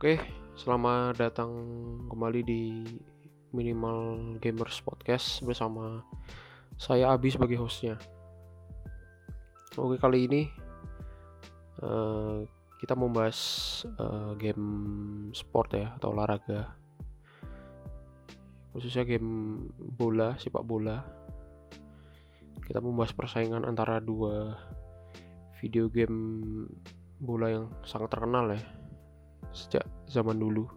Oke, selamat datang kembali di Minimal Gamers Podcast bersama saya Abi sebagai hostnya. Oke, kali ini uh, kita membahas uh, game sport ya atau olahraga, khususnya game bola, sepak bola. Kita membahas persaingan antara dua video game bola yang sangat terkenal ya sejak zaman dulu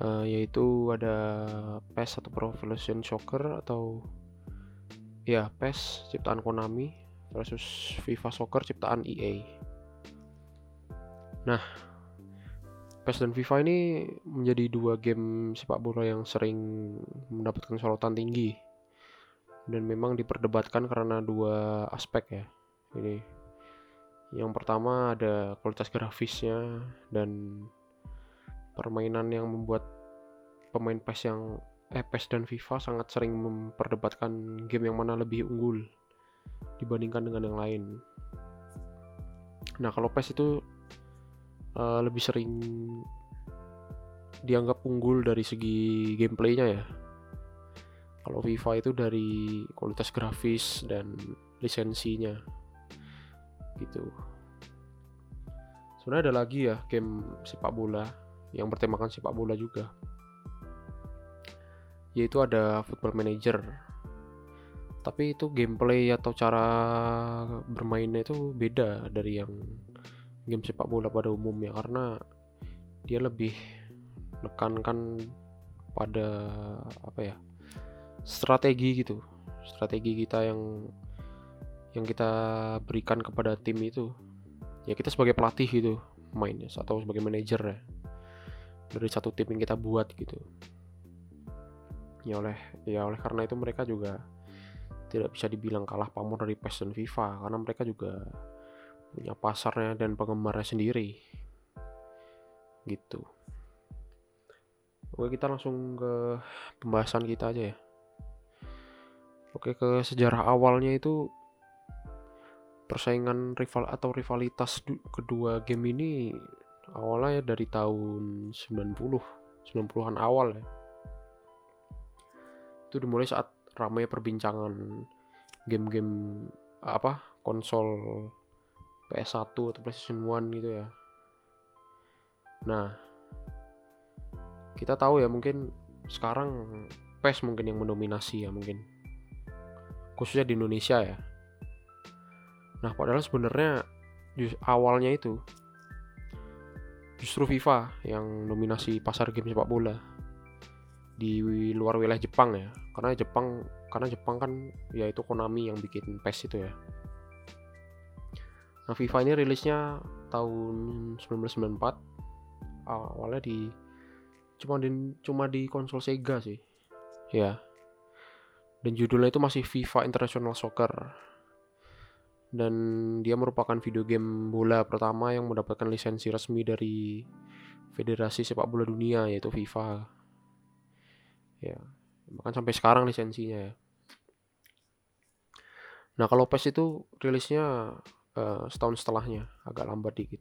uh, yaitu ada PES atau Pro Evolution Soccer atau ya PES ciptaan Konami versus FIFA Soccer ciptaan EA. Nah, PES dan FIFA ini menjadi dua game sepak bola yang sering mendapatkan sorotan tinggi dan memang diperdebatkan karena dua aspek ya. Ini yang pertama ada kualitas grafisnya dan permainan yang membuat pemain PES yang eh PES dan FIFA sangat sering memperdebatkan game yang mana lebih unggul dibandingkan dengan yang lain. Nah, kalau PES itu uh, lebih sering dianggap unggul dari segi gameplaynya ya. Kalau FIFA itu dari kualitas grafis dan lisensinya gitu. Sebenarnya ada lagi ya game sepak bola yang bertemakan sepak bola juga. Yaitu ada Football Manager. Tapi itu gameplay atau cara bermainnya itu beda dari yang game sepak bola pada umumnya karena dia lebih menekankan pada apa ya strategi gitu. Strategi kita yang yang kita berikan kepada tim itu ya kita sebagai pelatih gitu mainnya atau sebagai manajer ya dari satu tim yang kita buat gitu. Ya oleh ya oleh karena itu mereka juga tidak bisa dibilang kalah pamor dari PES FIFA karena mereka juga punya pasarnya dan penggemarnya sendiri. Gitu. Oke kita langsung ke pembahasan kita aja ya. Oke ke sejarah awalnya itu persaingan rival atau rivalitas kedua game ini awalnya ya dari tahun 90 90-an awal ya. Itu dimulai saat ramai perbincangan game-game apa konsol PS1 atau PlayStation 1 gitu ya. Nah kita tahu ya mungkin sekarang PS mungkin yang mendominasi ya mungkin. Khususnya di Indonesia ya Nah, padahal sebenarnya awalnya itu justru FIFA yang dominasi pasar game sepak bola di luar wilayah Jepang ya. Karena Jepang karena Jepang kan yaitu Konami yang bikin PES itu ya. Nah, FIFA ini rilisnya tahun 1994. Awalnya di cuma di cuma di konsol Sega sih. Ya. Dan judulnya itu masih FIFA International Soccer dan dia merupakan video game bola pertama yang mendapatkan lisensi resmi dari Federasi Sepak Bola Dunia yaitu FIFA. Ya, bahkan sampai sekarang lisensinya ya. Nah, kalau PES itu rilisnya uh, setahun setelahnya, agak lambat dikit.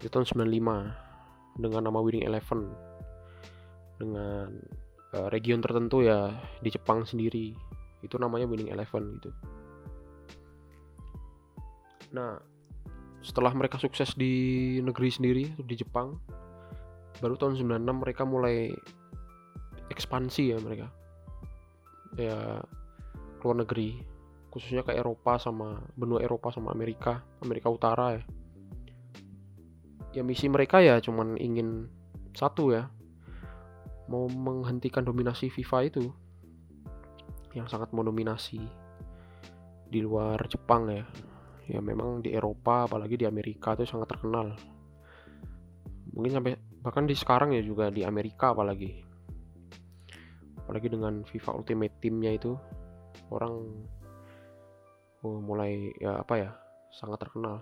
Itu tahun 95 dengan nama Winning Eleven. Dengan uh, region tertentu ya di Jepang sendiri. Itu namanya Winning Eleven gitu. Nah, setelah mereka sukses di negeri sendiri di Jepang, baru tahun 96 mereka mulai ekspansi ya mereka. Ya keluar negeri, khususnya ke Eropa sama benua Eropa sama Amerika, Amerika Utara ya. Ya misi mereka ya cuman ingin satu ya, mau menghentikan dominasi FIFA itu yang sangat mendominasi di luar Jepang ya ya memang di Eropa apalagi di Amerika itu sangat terkenal. Mungkin sampai bahkan di sekarang ya juga di Amerika apalagi. Apalagi dengan FIFA Ultimate Teamnya itu orang oh, mulai ya apa ya sangat terkenal.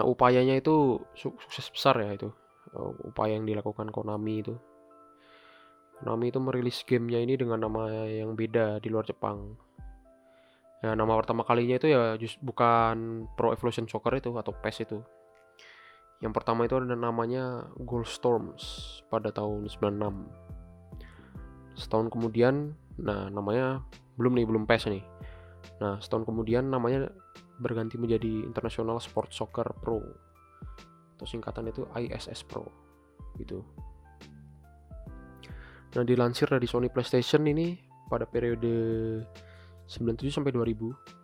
Nah upayanya itu sukses besar ya itu. Oh, upaya yang dilakukan Konami itu. Konami itu merilis gamenya ini dengan nama yang beda di luar Jepang ya nama pertama kalinya itu ya just bukan Pro Evolution Soccer itu atau PES itu. Yang pertama itu ada namanya Gold Storms pada tahun 96 setahun kemudian nah namanya belum nih belum PES nih. Nah setahun kemudian namanya berganti menjadi International Sport Soccer Pro atau singkatan itu ISS Pro gitu. Nah dilansir dari Sony PlayStation ini pada periode 97 sampai 2000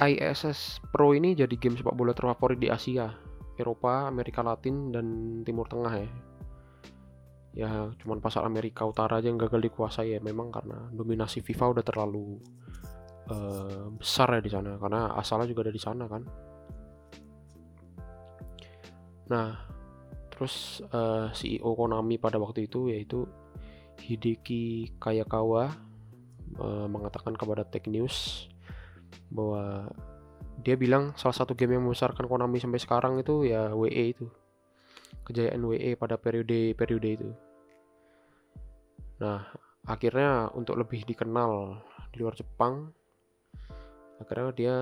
ISS Pro ini jadi game sepak bola terfavorit di Asia, Eropa, Amerika Latin, dan Timur Tengah ya. Ya, cuman pasar Amerika Utara aja yang gagal dikuasai ya, memang karena dominasi FIFA udah terlalu uh, besar ya di sana, karena asalnya juga ada di sana kan. Nah, terus uh, eh, CEO Konami pada waktu itu yaitu Hideki Kayakawa uh, mengatakan kepada Tech News bahwa dia bilang salah satu game yang membesarkan Konami sampai sekarang itu ya WE itu. Kejayaan WE pada periode periode itu. Nah akhirnya untuk lebih dikenal di luar Jepang akhirnya dia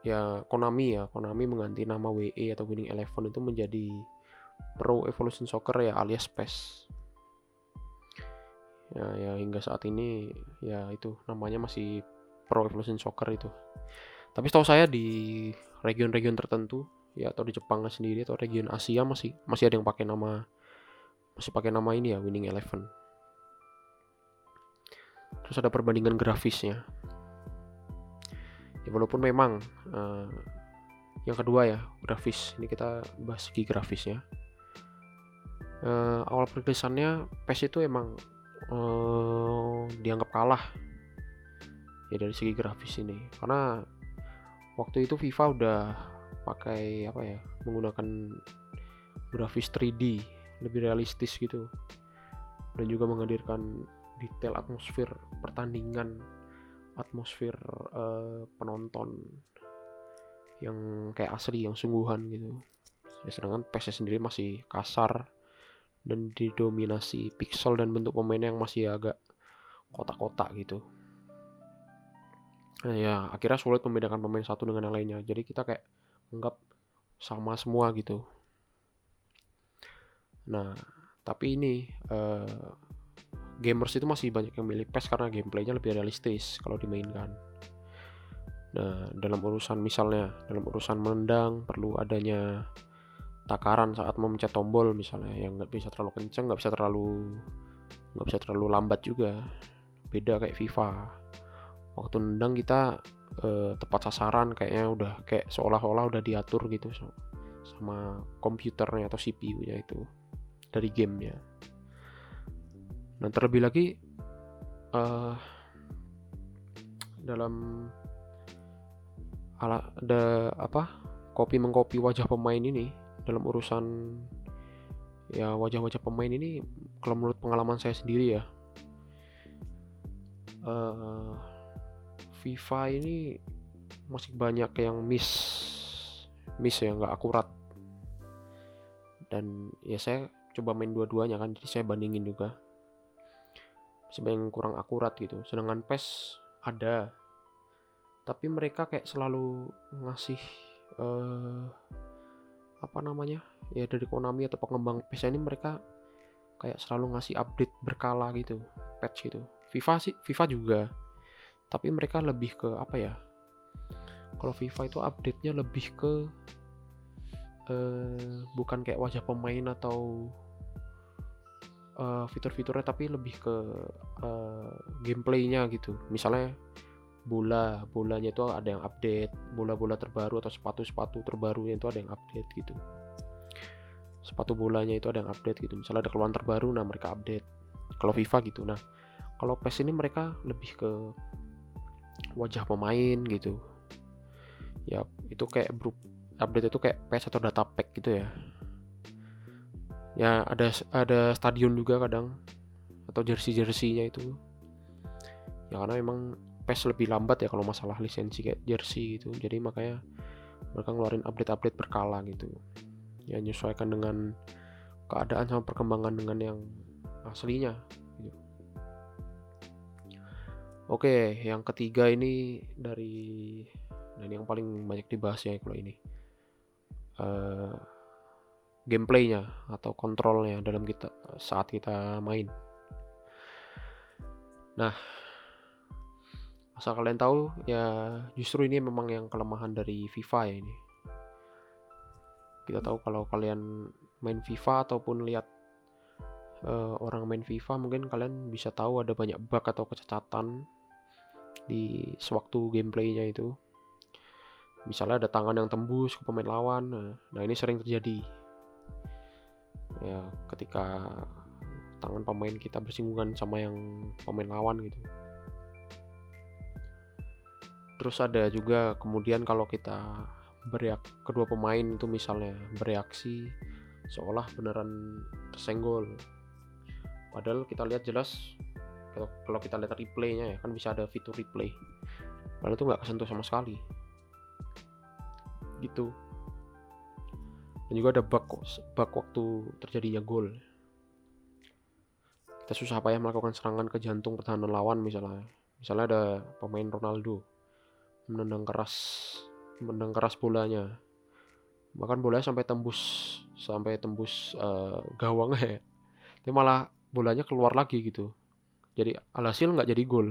ya Konami ya Konami mengganti nama WE atau Winning Eleven itu menjadi Pro Evolution Soccer ya alias PES ya, ya hingga saat ini ya itu namanya masih Pro Evolution Soccer itu. Tapi setahu saya di region-region tertentu ya atau di Jepang sendiri atau region Asia masih masih ada yang pakai nama masih pakai nama ini ya Winning Eleven. Terus ada perbandingan grafisnya. Ya walaupun memang uh, yang kedua ya grafis ini kita bahas segi grafisnya. Uh, awal perilisannya PES itu emang uh, dianggap kalah. Ya dari segi grafis ini. Karena waktu itu FIFA udah pakai apa ya menggunakan grafis 3D lebih realistis gitu. Dan juga menghadirkan detail atmosfer pertandingan atmosfer uh, penonton yang kayak asli yang sungguhan gitu. Ya, sedangkan PS sendiri masih kasar dan didominasi pixel dan bentuk pemain yang masih agak kotak-kotak gitu Nah, ya akhirnya sulit membedakan pemain satu dengan yang lainnya. Jadi kita kayak anggap sama semua gitu. Nah, tapi ini uh, gamers itu masih banyak yang milih PES karena gameplaynya lebih realistis kalau dimainkan. Nah, dalam urusan misalnya dalam urusan menendang perlu adanya takaran saat memencet tombol misalnya yang nggak bisa terlalu kenceng, nggak bisa terlalu nggak bisa terlalu lambat juga. Beda kayak FIFA waktu nendang kita uh, tepat sasaran kayaknya udah kayak seolah-olah udah diatur gitu sama komputernya atau CPU-nya itu dari gamenya. Nah terlebih lagi uh, dalam ala ada apa kopi mengkopi wajah pemain ini dalam urusan ya wajah-wajah pemain ini kalau menurut pengalaman saya sendiri ya uh, FIFA ini masih banyak yang miss miss ya nggak akurat. Dan ya saya coba main dua-duanya kan jadi saya bandingin juga. Sebenarnya kurang akurat gitu. Sedangkan PES ada tapi mereka kayak selalu ngasih uh, apa namanya ya dari Konami atau pengembang PES ini mereka kayak selalu ngasih update berkala gitu patch gitu. FIFA sih FIFA juga. Tapi mereka lebih ke apa ya kalau FIFA itu update-nya lebih ke uh, bukan kayak wajah pemain atau uh, fitur-fiturnya tapi lebih ke uh, gameplaynya gitu. Misalnya bola bolanya itu ada yang update bola-bola terbaru atau sepatu-sepatu terbarunya itu ada yang update gitu. Sepatu bolanya itu ada yang update gitu. Misalnya ada keluaran terbaru nah mereka update. Kalau FIFA gitu nah. Kalau PES ini mereka lebih ke wajah pemain gitu. Ya itu kayak grup update itu kayak PS atau data pack gitu ya. Ya ada ada stadion juga kadang atau jersey jersinya itu. Ya karena memang PES lebih lambat ya kalau masalah lisensi kayak jersey gitu jadi makanya mereka ngeluarin update-update berkala gitu ya menyesuaikan dengan keadaan sama perkembangan dengan yang aslinya Oke, yang ketiga ini dari dan yang paling banyak dibahas ya kalau ini. uh, gameplaynya atau kontrolnya dalam kita saat kita main. Nah, asal kalian tahu ya justru ini memang yang kelemahan dari FIFA ya ini. Kita tahu kalau kalian main FIFA ataupun lihat uh, orang main FIFA mungkin kalian bisa tahu ada banyak bug atau kecacatan di sewaktu gameplaynya itu. Misalnya ada tangan yang tembus ke pemain lawan nah, nah ini sering terjadi. Ya ketika tangan pemain kita bersinggungan sama yang pemain lawan gitu terus ada juga kemudian kalau kita bereak kedua pemain itu misalnya bereaksi seolah beneran tersenggol. Padahal kita lihat jelas kalau kita lihat replaynya ya kan bisa ada fitur replay. Padahal itu nggak kesentuh sama sekali. Gitu. Dan juga ada bug bug waktu terjadinya gol. Kita susah payah melakukan serangan ke jantung pertahanan lawan misalnya. Misalnya ada pemain Ronaldo menendang keras menendang keras bolanya. Bahkan bolanya sampai tembus sampai tembus uh, gawang ya. Tapi malah bolanya keluar lagi gitu. Jadi alhasil nggak jadi gol.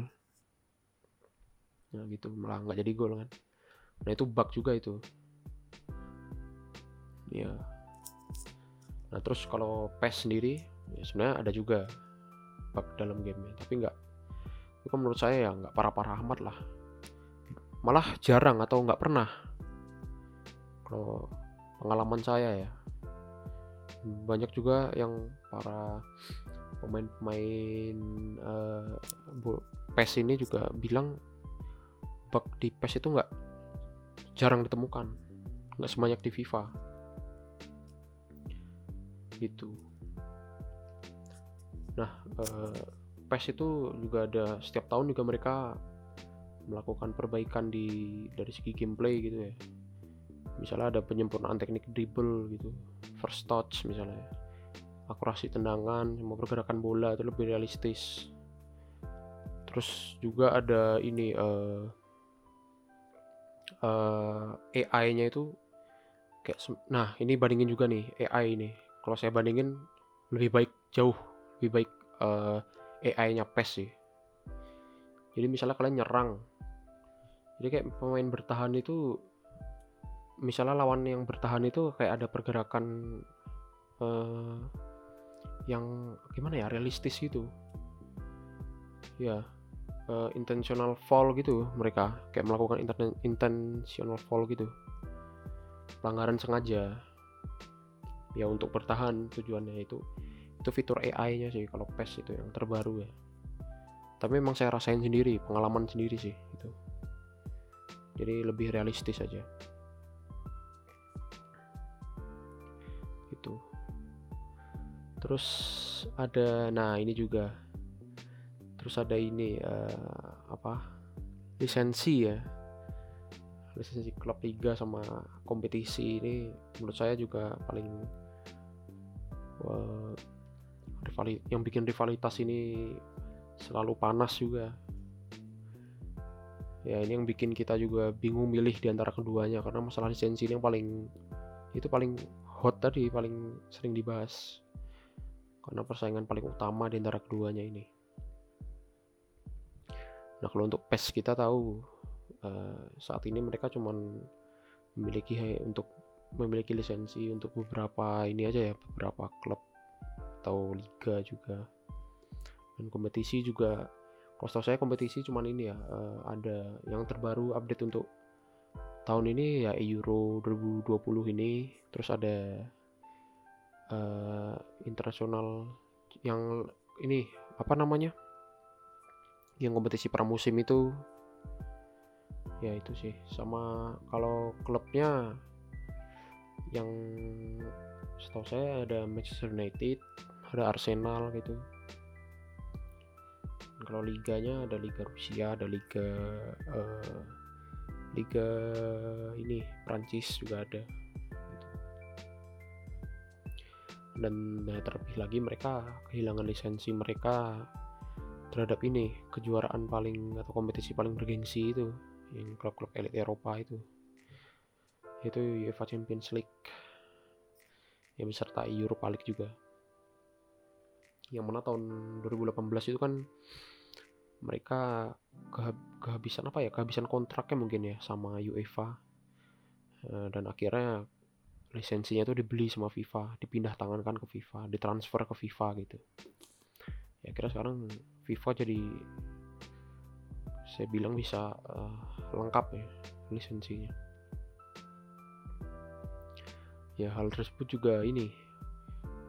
Nah gitu. Malah nggak jadi gol kan. Nah itu bug juga itu. Ya nah terus kalau PES sendiri ya sebenarnya ada juga bug dalam game tapi nggak itu menurut saya ya nggak parah-parah amat lah malah jarang atau nggak pernah. Kalau pengalaman saya ya. Banyak juga yang para pemain-pemain uh, PES ini juga bilang bug di PES itu nggak jarang ditemukan nggak sebanyak di FIFA. Gitu. Nah eh, PES itu juga ada setiap tahun juga mereka melakukan perbaikan di dari segi gameplay gitu ya. Misalnya ada penyempurnaan teknik dribble gitu first touch misalnya. Akurasi tendangan sama pergerakan bola itu lebih realistis. Terus juga ada ini uh, uh, AI-nya itu kayak nah ini bandingin juga nih AI ini. Kalau saya bandingin lebih baik jauh lebih baik uh, eh, AI-nya PES sih jadi misalnya kalian nyerang. Jadi kayak pemain bertahan itu misalnya lawan yang bertahan itu kayak ada pergerakan uh, yang gimana ya realistis gitu. Ya uh, intentional fall gitu mereka. Kayak melakukan intentional fall gitu. Pelanggaran sengaja. Ya untuk bertahan tujuannya itu. Itu fitur AI-nya sih kalau PES itu yang terbaru ya tapi memang saya rasain sendiri pengalaman sendiri sih itu jadi lebih realistis aja. Itu terus ada nah ini juga. Terus ada ini uh, apa? Lisensi ya. Lisensi klub liga sama kompetisi ini menurut saya juga paling uh, yang bikin rivalitas ini selalu panas juga. Ya ini yang bikin kita juga bingung milih di antara keduanya karena masalah lisensi ini yang paling itu paling hot tadi paling sering dibahas. Karena persaingan paling utama di antara keduanya ini. Nah kalau untuk PES kita tahu uh, saat ini mereka cuman memiliki untuk memiliki lisensi untuk beberapa ini aja ya beberapa klub atau liga juga dan kompetisi juga kalau saya kompetisi cuman ini ya uh, ada yang terbaru update untuk tahun ini ya Euro 2020 ini. Terus ada uh, internasional yang ini apa namanya yang kompetisi pramusim itu. Ya itu sih. Sama kalau klubnya yang setahu saya ada Manchester United ada Arsenal gitu kalau liganya ada Liga Rusia ada Liga uh, Liga ini Prancis juga ada. Dan nah, terlebih lagi mereka kehilangan lisensi mereka terhadap ini kejuaraan paling atau kompetisi paling bergengsi itu yang klub-klub elit Eropa itu. Yaitu UEFA Champions League yang beserta Europa League juga yang mana tahun 2018 itu kan mereka kehabisan apa ya? Kehabisan kontraknya mungkin ya sama UEFA. Eh, dan akhirnya lisensinya itu dibeli sama FIFA dipindah tangankan ke FIFA ditransfer ke FIFA gitu. Ya kira sekarang FIFA jadi saya bilang bisa uh, lengkap ya lisensinya. Ya hal tersebut juga ini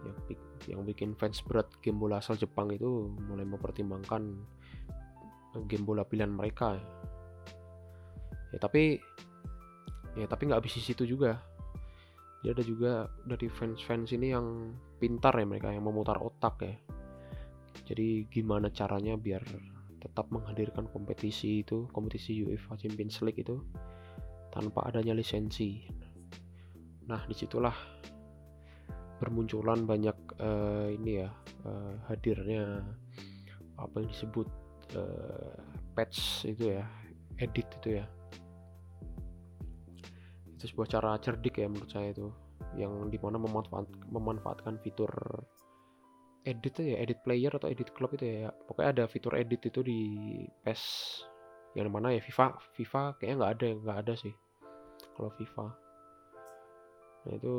yang, yang bikin fans berat game bola asal Jepang itu mulai mempertimbangkan game bola pilihan mereka. Ya tapi ya tapi nggak habis di situ juga. Dia ada juga dari fans-fans ini yang pintar ya mereka yang memutar otak ya. Jadi gimana caranya biar tetap menghadirkan kompetisi itu kompetisi UEFA Champions League itu tanpa adanya lisensi. Nah di situlah bermunculan banyak uh, ini ya uh, hadirnya apa yang disebut uh, patch itu ya edit itu ya. Itu sebuah cara cerdik ya menurut saya itu yang di mana memanfaat, memanfaatkan fitur edit ya edit player atau edit club itu ya pokoknya ada fitur edit itu di PES yang mana ya FIFA FIFA kayaknya nggak ada nggak ada sih kalau FIFA nah itu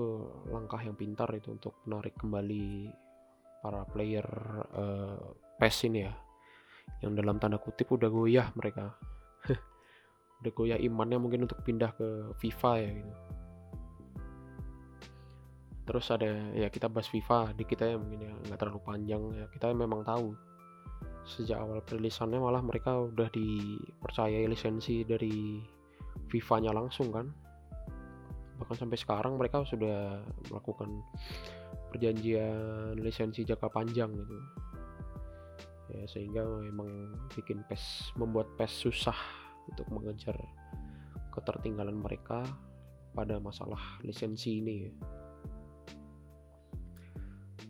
langkah yang pintar itu untuk menarik kembali para player uh, PES ini ya. Yang dalam tanda kutip udah goyah mereka. Udah goyah imannya mungkin untuk pindah ke FIFA ya gitu. Terus ada ya kita bahas FIFA di kita ya mungkin ya nggak terlalu panjang ya. Kita memang tahu sejak awal perilisannya malah mereka udah dipercayai lisensi dari FIFA-nya langsung kan bahkan sampai sekarang mereka sudah melakukan perjanjian lisensi jangka panjang gitu ya sehingga memang bikin PES membuat PES susah untuk mengejar ketertinggalan mereka pada masalah lisensi ini ya.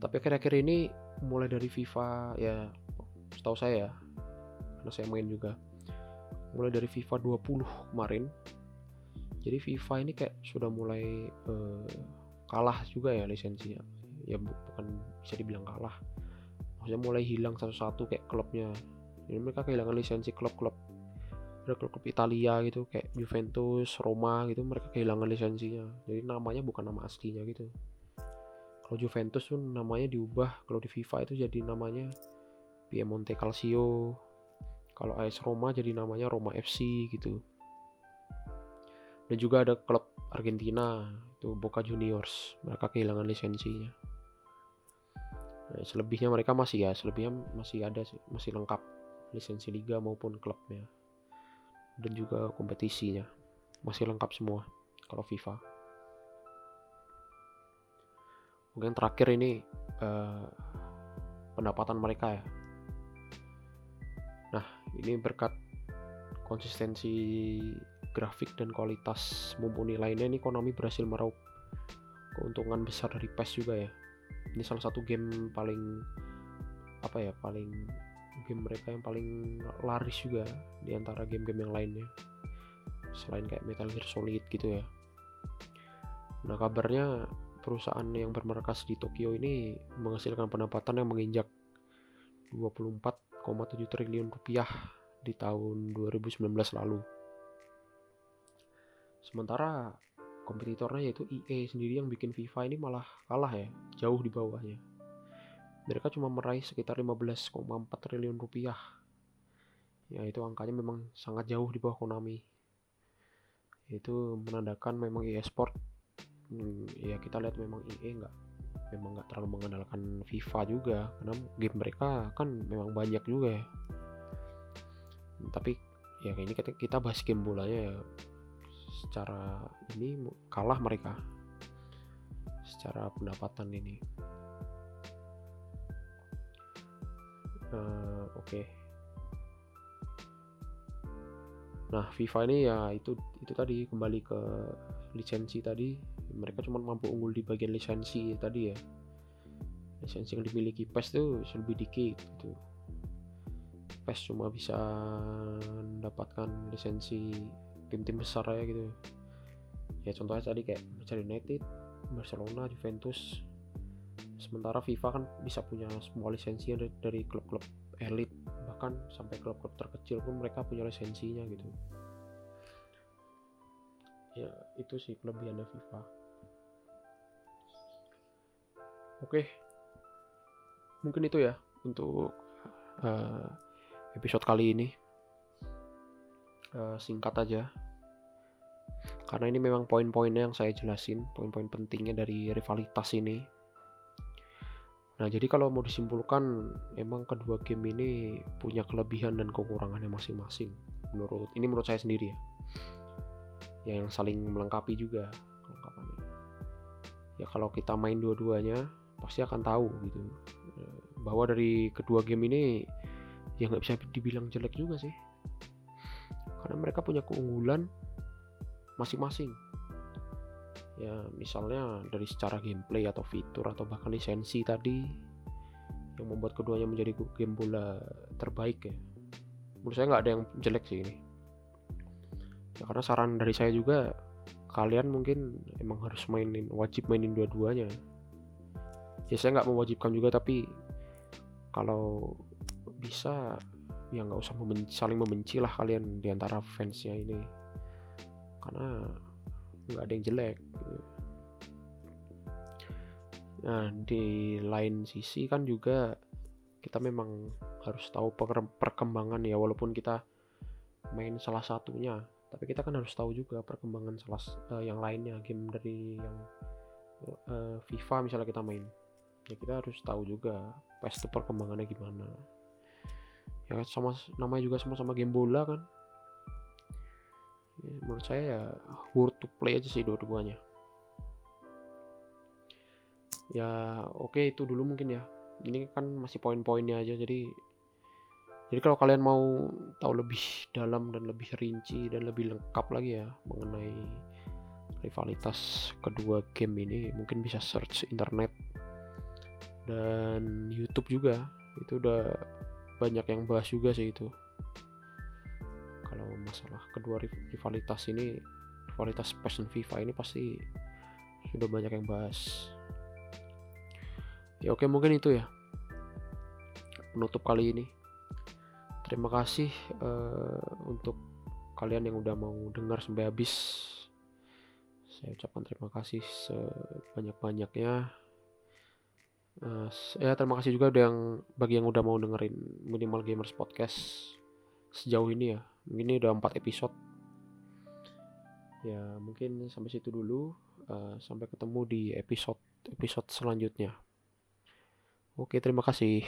Tapi akhir-akhir ini mulai dari FIFA ya setahu saya ya, karena saya main juga mulai dari FIFA 20 kemarin jadi FIFA ini kayak sudah mulai uh, kalah juga ya lisensinya ya bukan bisa dibilang kalah maksudnya mulai hilang satu-satu kayak klubnya jadi mereka kehilangan lisensi klub-klub ada klub-klub Italia gitu kayak Juventus, Roma gitu mereka kehilangan lisensinya. Jadi namanya bukan nama aslinya gitu. Kalau Juventus pun namanya diubah, kalau di FIFA itu jadi namanya Piemonte Calcio. Kalau AS Roma jadi namanya Roma FC gitu. Dan juga ada klub Argentina itu Boca Juniors, mereka kehilangan lisensinya. Nah, selebihnya mereka masih ya, selebihnya masih ada sih, masih lengkap. Lisensi liga maupun klubnya. Dan juga kompetisinya. Masih lengkap semua kalau FIFA. Mungkin terakhir ini uh, pendapatan mereka ya. Nah ini berkat konsistensi grafik dan kualitas mumpuni lainnya ini Konami berhasil meraup keuntungan besar dari PES juga ya. Ini salah satu game paling apa ya paling game mereka yang paling laris juga di antara game-game yang lainnya. Selain kayak Metal Gear Solid gitu ya. Nah kabarnya perusahaan yang bermarkas di Tokyo ini menghasilkan pendapatan yang menginjak 24,7 triliun rupiah di tahun 2019 lalu sementara kompetitornya yaitu EA sendiri yang bikin FIFA ini malah kalah ya jauh di bawahnya. Mereka cuma meraih sekitar 15,4 triliun rupiah. Ya itu angkanya memang sangat jauh di bawah Konami. Itu menandakan memang EA Sport hmm, ya kita lihat memang EA nggak memang nggak terlalu mengandalkan FIFA juga karena game mereka kan memang banyak juga ya. Tapi ya ini kita, bahas game bolanya ya secara ini kalah mereka. Secara pendapatan ini. Uh, oke. Okay. nah FIFA ini ya itu itu tadi kembali ke lisensi tadi. Mereka cuma mampu unggul di bagian lisensi tadi ya. Lisensi yang dimiliki PES itu lebih dikit gitu. PES cuma bisa mendapatkan lisensi tim-tim besar ya gitu. Ya contohnya tadi kayak Manchester United Barcelona Juventus. Sementara FIFA kan bisa punya semua lisensi dari, klub-klub elit. Bahkan sampai klub-klub terkecil pun mereka punya lisensinya gitu. Ya itu sih kelebihannya FIFA. Oke. Mungkin itu ya untuk uh, episode kali ini uh, singkat aja karena ini memang poin-poinnya yang saya jelasin poin-poin pentingnya dari rivalitas ini Nah, jadi kalau mau disimpulkan, emang kedua game ini punya kelebihan dan kekurangannya masing-masing. Menurut ini menurut saya sendiri ya. Yang saling melengkapi juga. Ya kalau kita main dua-duanya pasti akan tahu gitu. Bahwa dari kedua game ini ya nggak bisa dibilang jelek juga sih. Karena mereka punya keunggulan masing-masing. Ya misalnya dari secara gameplay atau fitur atau bahkan lisensi tadi yang membuat keduanya menjadi game bola terbaik ya. Menurut saya nggak ada yang jelek sih ini. Ya karena saran dari saya juga kalian mungkin emang harus mainin wajib mainin dua-duanya. Ya saya nggak mewajibkan juga tapi kalau bisa ya nggak usah membenci, saling membenci lah kalian di antara fansnya ini. Karena nggak ada yang jelek gitu. nah di lain sisi kan juga kita memang harus tahu perkembangan ya walaupun kita main salah satunya tapi kita kan harus tahu juga perkembangan salah uh, yang lainnya game dari yang uh, FIFA misalnya kita main. Ya kita harus tahu juga pasti perkembangannya gimana ya sama namanya juga sama-sama game bola kan. Ya, menurut saya ya worth to play aja sih dua-duanya. Ya oke okay, itu dulu mungkin ya. Ini kan masih poin-poinnya aja jadi jadi kalau kalian mau tahu lebih dalam dan lebih rinci dan lebih lengkap lagi ya mengenai rivalitas kedua game ini mungkin bisa search internet dan YouTube juga. Itu udah banyak yang bahas juga sih itu. Kalau masalah kedua rivalitas ini rivalitas dan FIFA ini pasti sudah banyak yang bahas. Ya oke mungkin itu ya penutup kali ini. Terima kasih uh, untuk kalian yang udah mau dengar sampai habis. Saya ucapkan terima kasih sebanyak-banyaknya uh, ya terima kasih juga udah yang bagi yang udah mau dengerin minimal gamers podcast sejauh ini ya. Ini udah empat episode. Ya mungkin sampai situ dulu. Uh, sampai ketemu di episode episode selanjutnya. Oke terima kasih